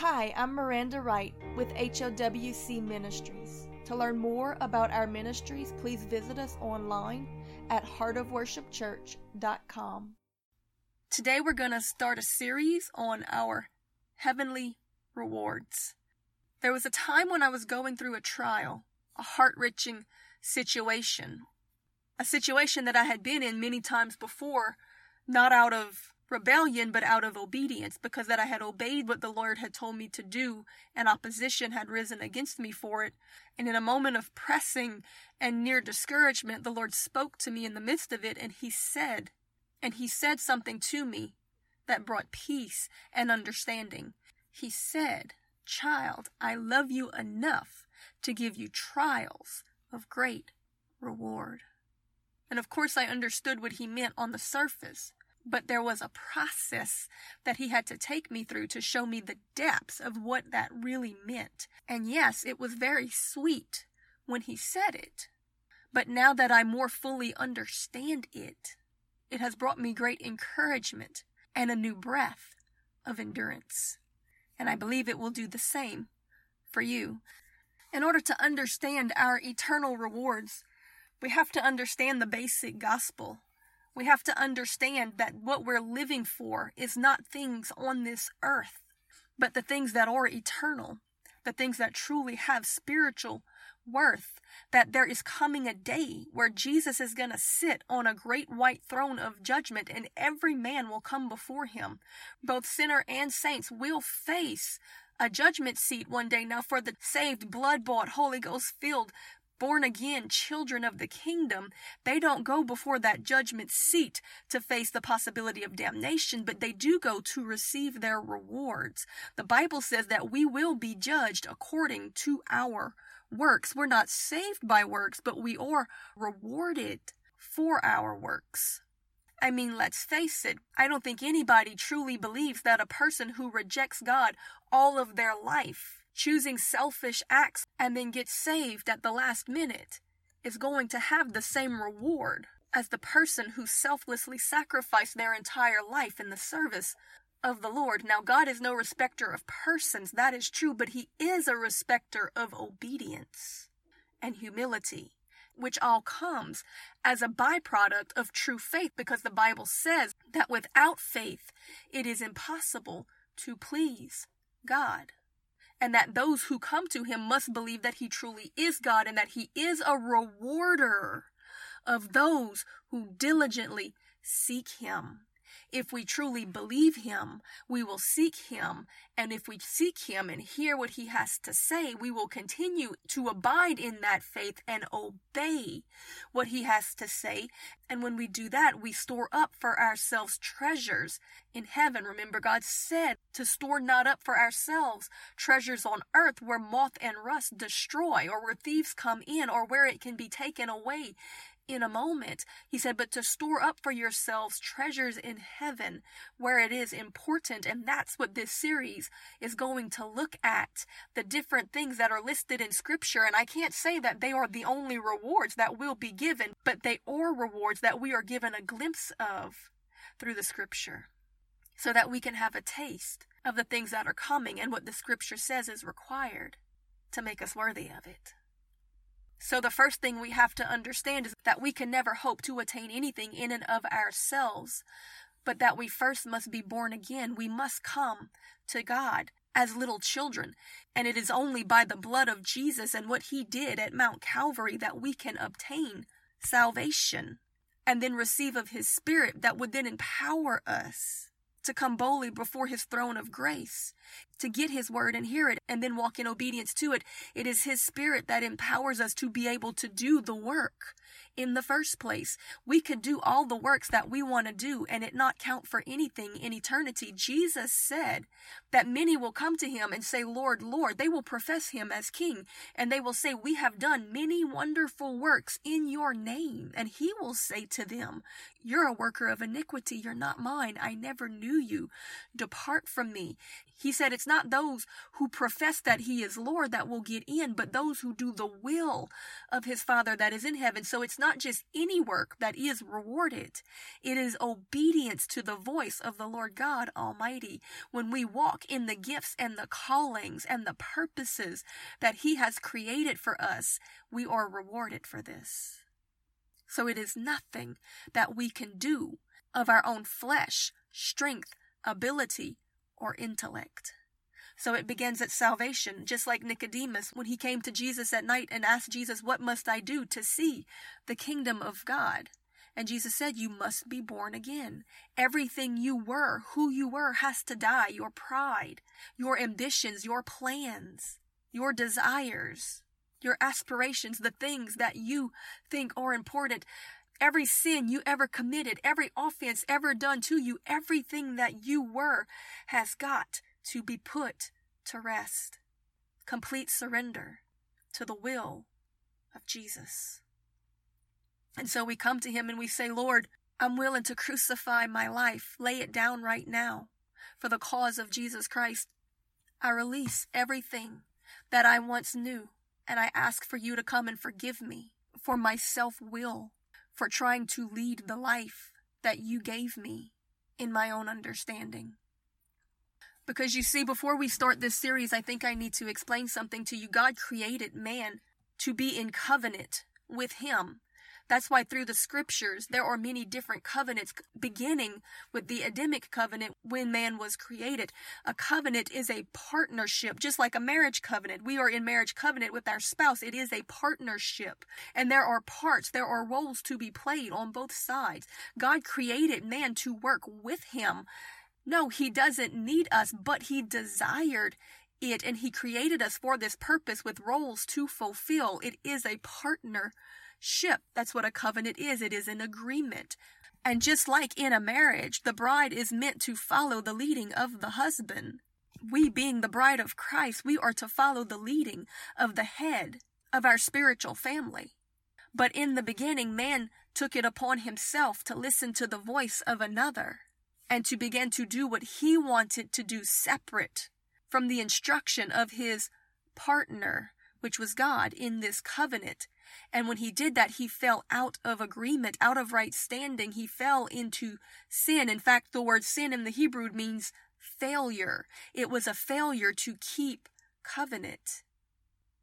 Hi, I'm Miranda Wright with HOWC Ministries. To learn more about our ministries, please visit us online at heartofworshipchurch.com. Today we're going to start a series on our heavenly rewards. There was a time when I was going through a trial, a heart wrenching situation, a situation that I had been in many times before, not out of rebellion, but out of obedience, because that I had obeyed what the Lord had told me to do, and opposition had risen against me for it. And in a moment of pressing and near discouragement, the Lord spoke to me in the midst of it, and He said, and He said something to me that brought peace and understanding. He said, Child, I love you enough to give you trials of great reward. And of course, I understood what he meant on the surface but there was a process that he had to take me through to show me the depths of what that really meant. And yes, it was very sweet when he said it. But now that I more fully understand it, it has brought me great encouragement and a new breath of endurance. And I believe it will do the same for you. In order to understand our eternal rewards, we have to understand the basic gospel we have to understand that what we're living for is not things on this earth, but the things that are eternal, the things that truly have spiritual worth. That there is coming a day where Jesus is going to sit on a great white throne of judgment and every man will come before him. Both sinner and saints will face a judgment seat one day. Now, for the saved, blood bought, Holy Ghost filled born again children of the kingdom, they don't go before that judgment seat to face the possibility of damnation, but they do go to receive their rewards. The Bible says that we will be judged according to our works. We're not saved by works, but we are rewarded for our works. I mean, let's face it, I don't think anybody truly believes that a person who rejects God all of their life choosing selfish acts and then get saved at the last minute is going to have the same reward as the person who selflessly sacrificed their entire life in the service of the Lord. Now, God is no respecter of persons, that is true, but He is a respecter of obedience and humility, which all comes as a byproduct of true faith, because the Bible says that without faith it is impossible to please God and that those who come to him must believe that he truly is God and that he is a rewarder of those who diligently seek him. If we truly believe him, we will seek him. And if we seek him and hear what he has to say, we will continue to abide in that faith and obey what he has to say. And when we do that, we store up for ourselves treasures in heaven. Remember, God said to store not up for ourselves treasures on earth where moth and rust destroy, or where thieves come in, or where it can be taken away in a moment. He said, but to store up for yourselves treasures in heaven where it is important. And that's what this series is going to look at the different things that are listed in scripture. And I can't say that they are the only rewards that will be given, but they are rewards that we are given a glimpse of through the scripture so that we can have a taste of the things that are coming and what the scripture says is required to make us worthy of it. So, the first thing we have to understand is that we can never hope to attain anything in and of ourselves, but that we first must be born again. We must come to God as little children. And it is only by the blood of Jesus and what he did at Mount Calvary that we can obtain salvation and then receive of his spirit that would then empower us to come boldly before his throne of grace, to get his word and hear it, and then walk in obedience to it. It is his spirit that empowers us to be able to do the work in the first place. We could do all the works that we want to do and it not count for anything in eternity. Jesus said that many will come to him and say, Lord, Lord. They will profess him as king and they will say, We have done many wonderful works in your name. And he will say to them, You're a worker of iniquity. You're not mine. I never knew you. Depart from me. He said it's not those who profess that he is Lord that will get in, but those who do the will of his Father that is in heaven. So it's not not just any work that is rewarded. It is obedience to the voice of the Lord God Almighty. When we walk in the gifts and the callings and the purposes that He has created for us, we are rewarded for this. So it is nothing that we can do of our own flesh, strength, ability, or intellect. So it begins at salvation, just like Nicodemus when he came to Jesus at night and asked Jesus, What must I do to see the kingdom of God? And Jesus said, You must be born again. Everything you were, who you were, has to die. Your pride, your ambitions, your plans, your desires, your aspirations, the things that you think are important. Every sin you ever committed, every offense ever done to you, everything that you were has got to be put to rest. Complete surrender to the will of Jesus. And so we come to Him and we say, Lord, I'm willing to crucify my life, lay it down right now for the cause of Jesus Christ. I release everything that I once knew, and I ask for you to come and forgive me for my self will, for trying to lead the life that you gave me in my own understanding. Because you see, before we start this series, I think I need to explain something to you. God created man to be in covenant with Him. That's why through the scriptures, there are many different covenants, beginning with the Adamic covenant when man was created. A covenant is a partnership, just like a marriage covenant. We are in marriage covenant with our spouse. It is a partnership. And there are parts, there are roles to be played on both sides. God created man to work with him no, he doesn't need us, but he desired it and he created us for this purpose with roles to fulfill. It is a partnership. That's what a covenant is. It is an agreement. And just like in a marriage, the bride is meant to follow the leading of the husband. We, being the bride of Christ, we are to follow the leading of the head of our spiritual family. But in the beginning, man took it upon himself to listen to the voice of another and to begin to do what he wanted to do separate from the instruction of his partner, which was God in this covenant. And when he did that, he fell out of agreement, out of right standing. He fell into sin. In fact, the word sin in the Hebrew means failure. It was a failure to keep covenant,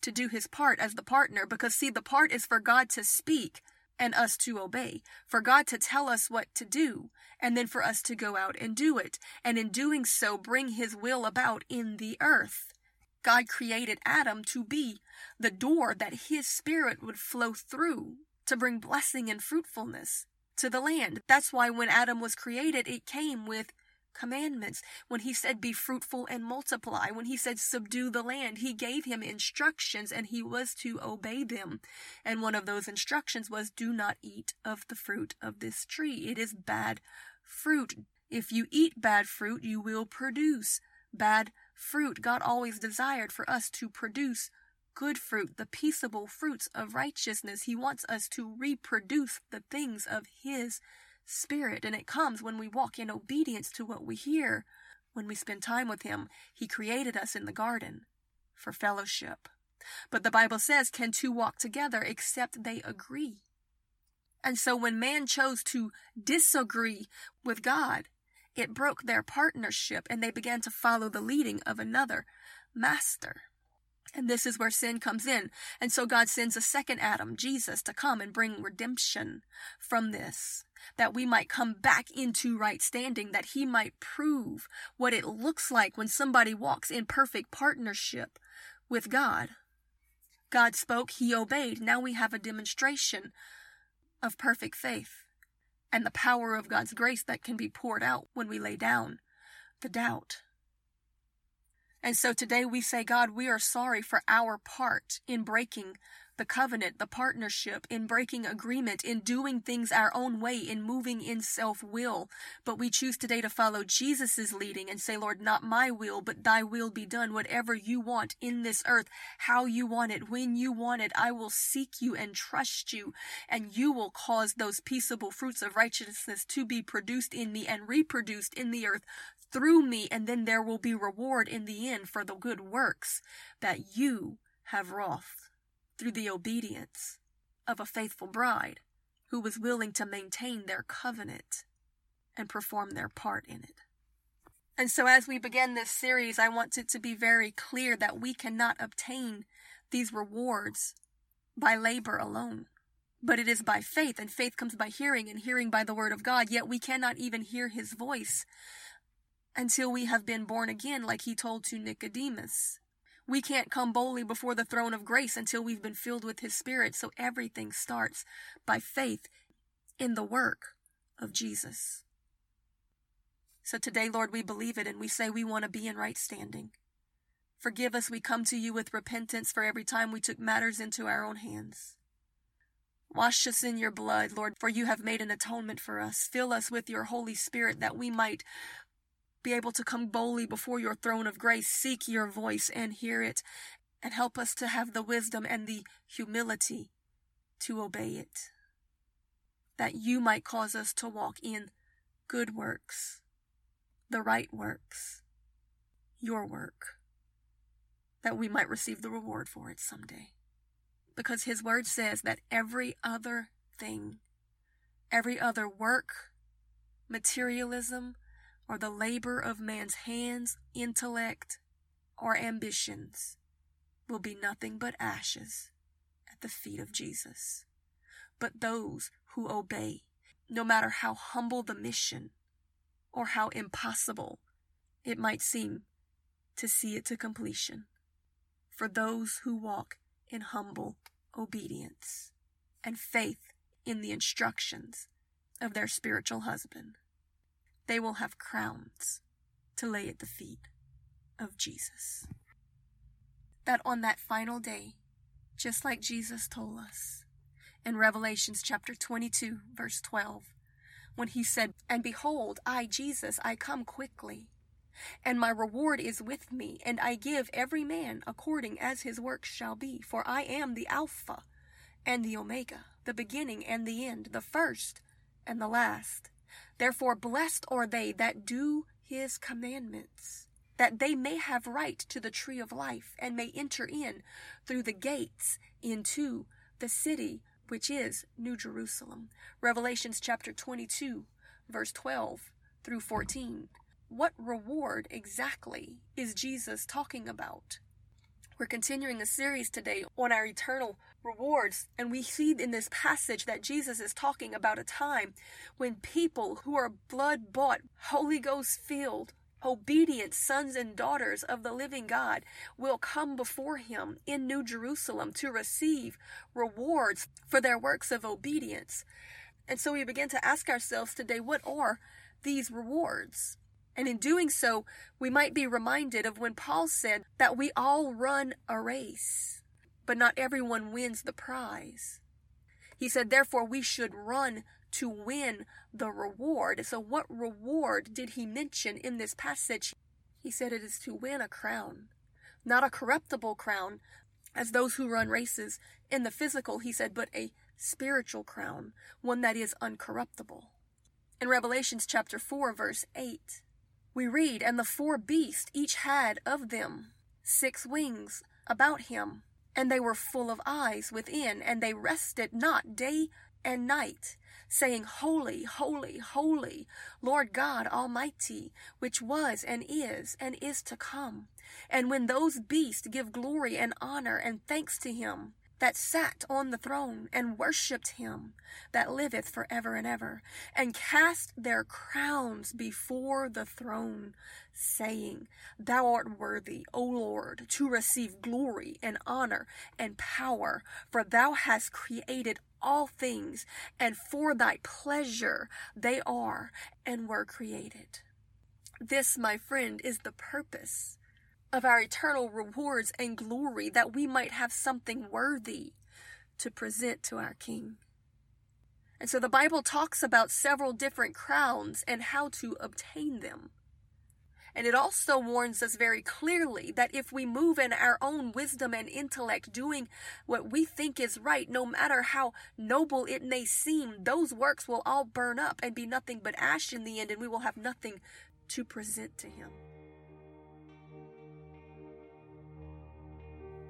to do his part as the partner, because see, the part is for God to speak and us to obey, for God to tell us what to do, and then for us to go out and do it, and in doing so bring His will about in the earth. God created Adam to be the door that His Spirit would flow through to bring blessing and fruitfulness to the land. That's why when Adam was created, it came with commandments. When he said, Be fruitful and multiply, when he said, Subdue the land, he gave him instructions and he was to obey them. And one of those instructions was, Do not eat of the fruit of this tree. It is bad fruit. If you eat bad fruit, you will produce bad fruit. God always desired for us to produce good fruit, the peaceable fruits of righteousness. He wants us to reproduce the things of His Spirit, and it comes when we walk in obedience to what we hear. When we spend time with Him, He created us in the garden for fellowship. But the Bible says, Can two walk together except they agree? And so when man chose to disagree with God, it broke their partnership and they began to follow the leading of another master. And this is where sin comes in. And so God sends a second Adam, Jesus, to come and bring redemption from this that we might come back into right standing, that he might prove what it looks like when somebody walks in perfect partnership with God. God spoke, he obeyed. Now we have a demonstration of perfect faith and the power of God's grace that can be poured out when we lay down the doubt. And so today we say, God, we are sorry for our part in breaking the covenant, the partnership, in breaking agreement, in doing things our own way, in moving in self will. But we choose today to follow Jesus' leading and say, Lord, not my will, but thy will be done. Whatever you want in this earth, how you want it, when you want it, I will seek you and trust you, and you will cause those peaceable fruits of righteousness to be produced in me and reproduced in the earth through me, and then there will be reward in the end for the good works that you have wrought through the obedience of a faithful bride who was willing to maintain their covenant and perform their part in it. And so, as we begin this series, I want it to be very clear that we cannot obtain these rewards by labor alone, but it is by faith, and faith comes by hearing, and hearing by the word of God. Yet we cannot even hear his voice until we have been born again, like he told to Nicodemus. We can't come boldly before the throne of grace until we've been filled with his spirit. So everything starts by faith in the work of Jesus. So today, Lord, we believe it and we say we want to be in right standing. Forgive us, we come to you with repentance for every time we took matters into our own hands. Wash us in your blood, Lord, for you have made an atonement for us. Fill us with your Holy Spirit that we might be able to come boldly before your throne of grace, seek your voice and hear it, and help us to have the wisdom and the humility to obey it. That you might cause us to walk in good works the right works, your work, that we might receive the reward for it someday. Because his word says that every other thing, every other work, materialism, or the labor of man's hands, intellect, or ambitions will be nothing but ashes at the feet of Jesus. But those who obey, no matter how humble the mission, or how impossible it might seem to see it to completion for those who walk in humble obedience and faith in the instructions of their spiritual husband. They will have crowns to lay at the feet of Jesus. That on that final day, just like Jesus told us in Revelations chapter 22, verse 12, when he said, And behold, I, Jesus, I come quickly, and my reward is with me, and I give every man according as his works shall be. For I am the Alpha and the Omega, the beginning and the end, the first and the last. Therefore, blessed are they that do his commandments, that they may have right to the tree of life, and may enter in through the gates into the city which is New Jerusalem. Revelations chapter 22, verse 12 through 14. What reward exactly is Jesus talking about? We're continuing a series today on our eternal rewards, and we see in this passage that Jesus is talking about a time when people who are blood bought, Holy Ghost filled, obedient sons and daughters of the living God will come before him in New Jerusalem to receive rewards for their works of obedience. And so we begin to ask ourselves today, what are these rewards? And in doing so, we might be reminded of when Paul said that we all run a race, but not everyone wins the prize. He said, therefore, we should run to win the reward. So, what reward did he mention in this passage? He said it is to win a crown, not a corruptible crown, as those who run races in the physical, he said, but a spiritual crown, one that is uncorruptible. In Revelations chapter 4, verse 8, we read, And the four beasts each had of them six wings about him, and they were full of eyes within, and they rested not day and night, saying, Holy, holy, holy, Lord God Almighty, which was and is and is to come. And when those beasts give glory and honor and thanks to him, that sat on the throne and worshipped him that liveth for ever and ever, and cast their crowns before the throne, saying, Thou art worthy, O Lord, to receive glory and honor and power, for thou hast created all things, and for thy pleasure they are and were created. This, my friend, is the purpose of our eternal rewards and glory, that we might have something worthy to present to our King. And so the Bible talks about several different crowns and how to obtain them. And it also warns us very clearly that if we move in our own wisdom and intellect, doing what we think is right, no matter how noble it may seem, those works will all burn up and be nothing but ash in the end, and we will have nothing to present to Him.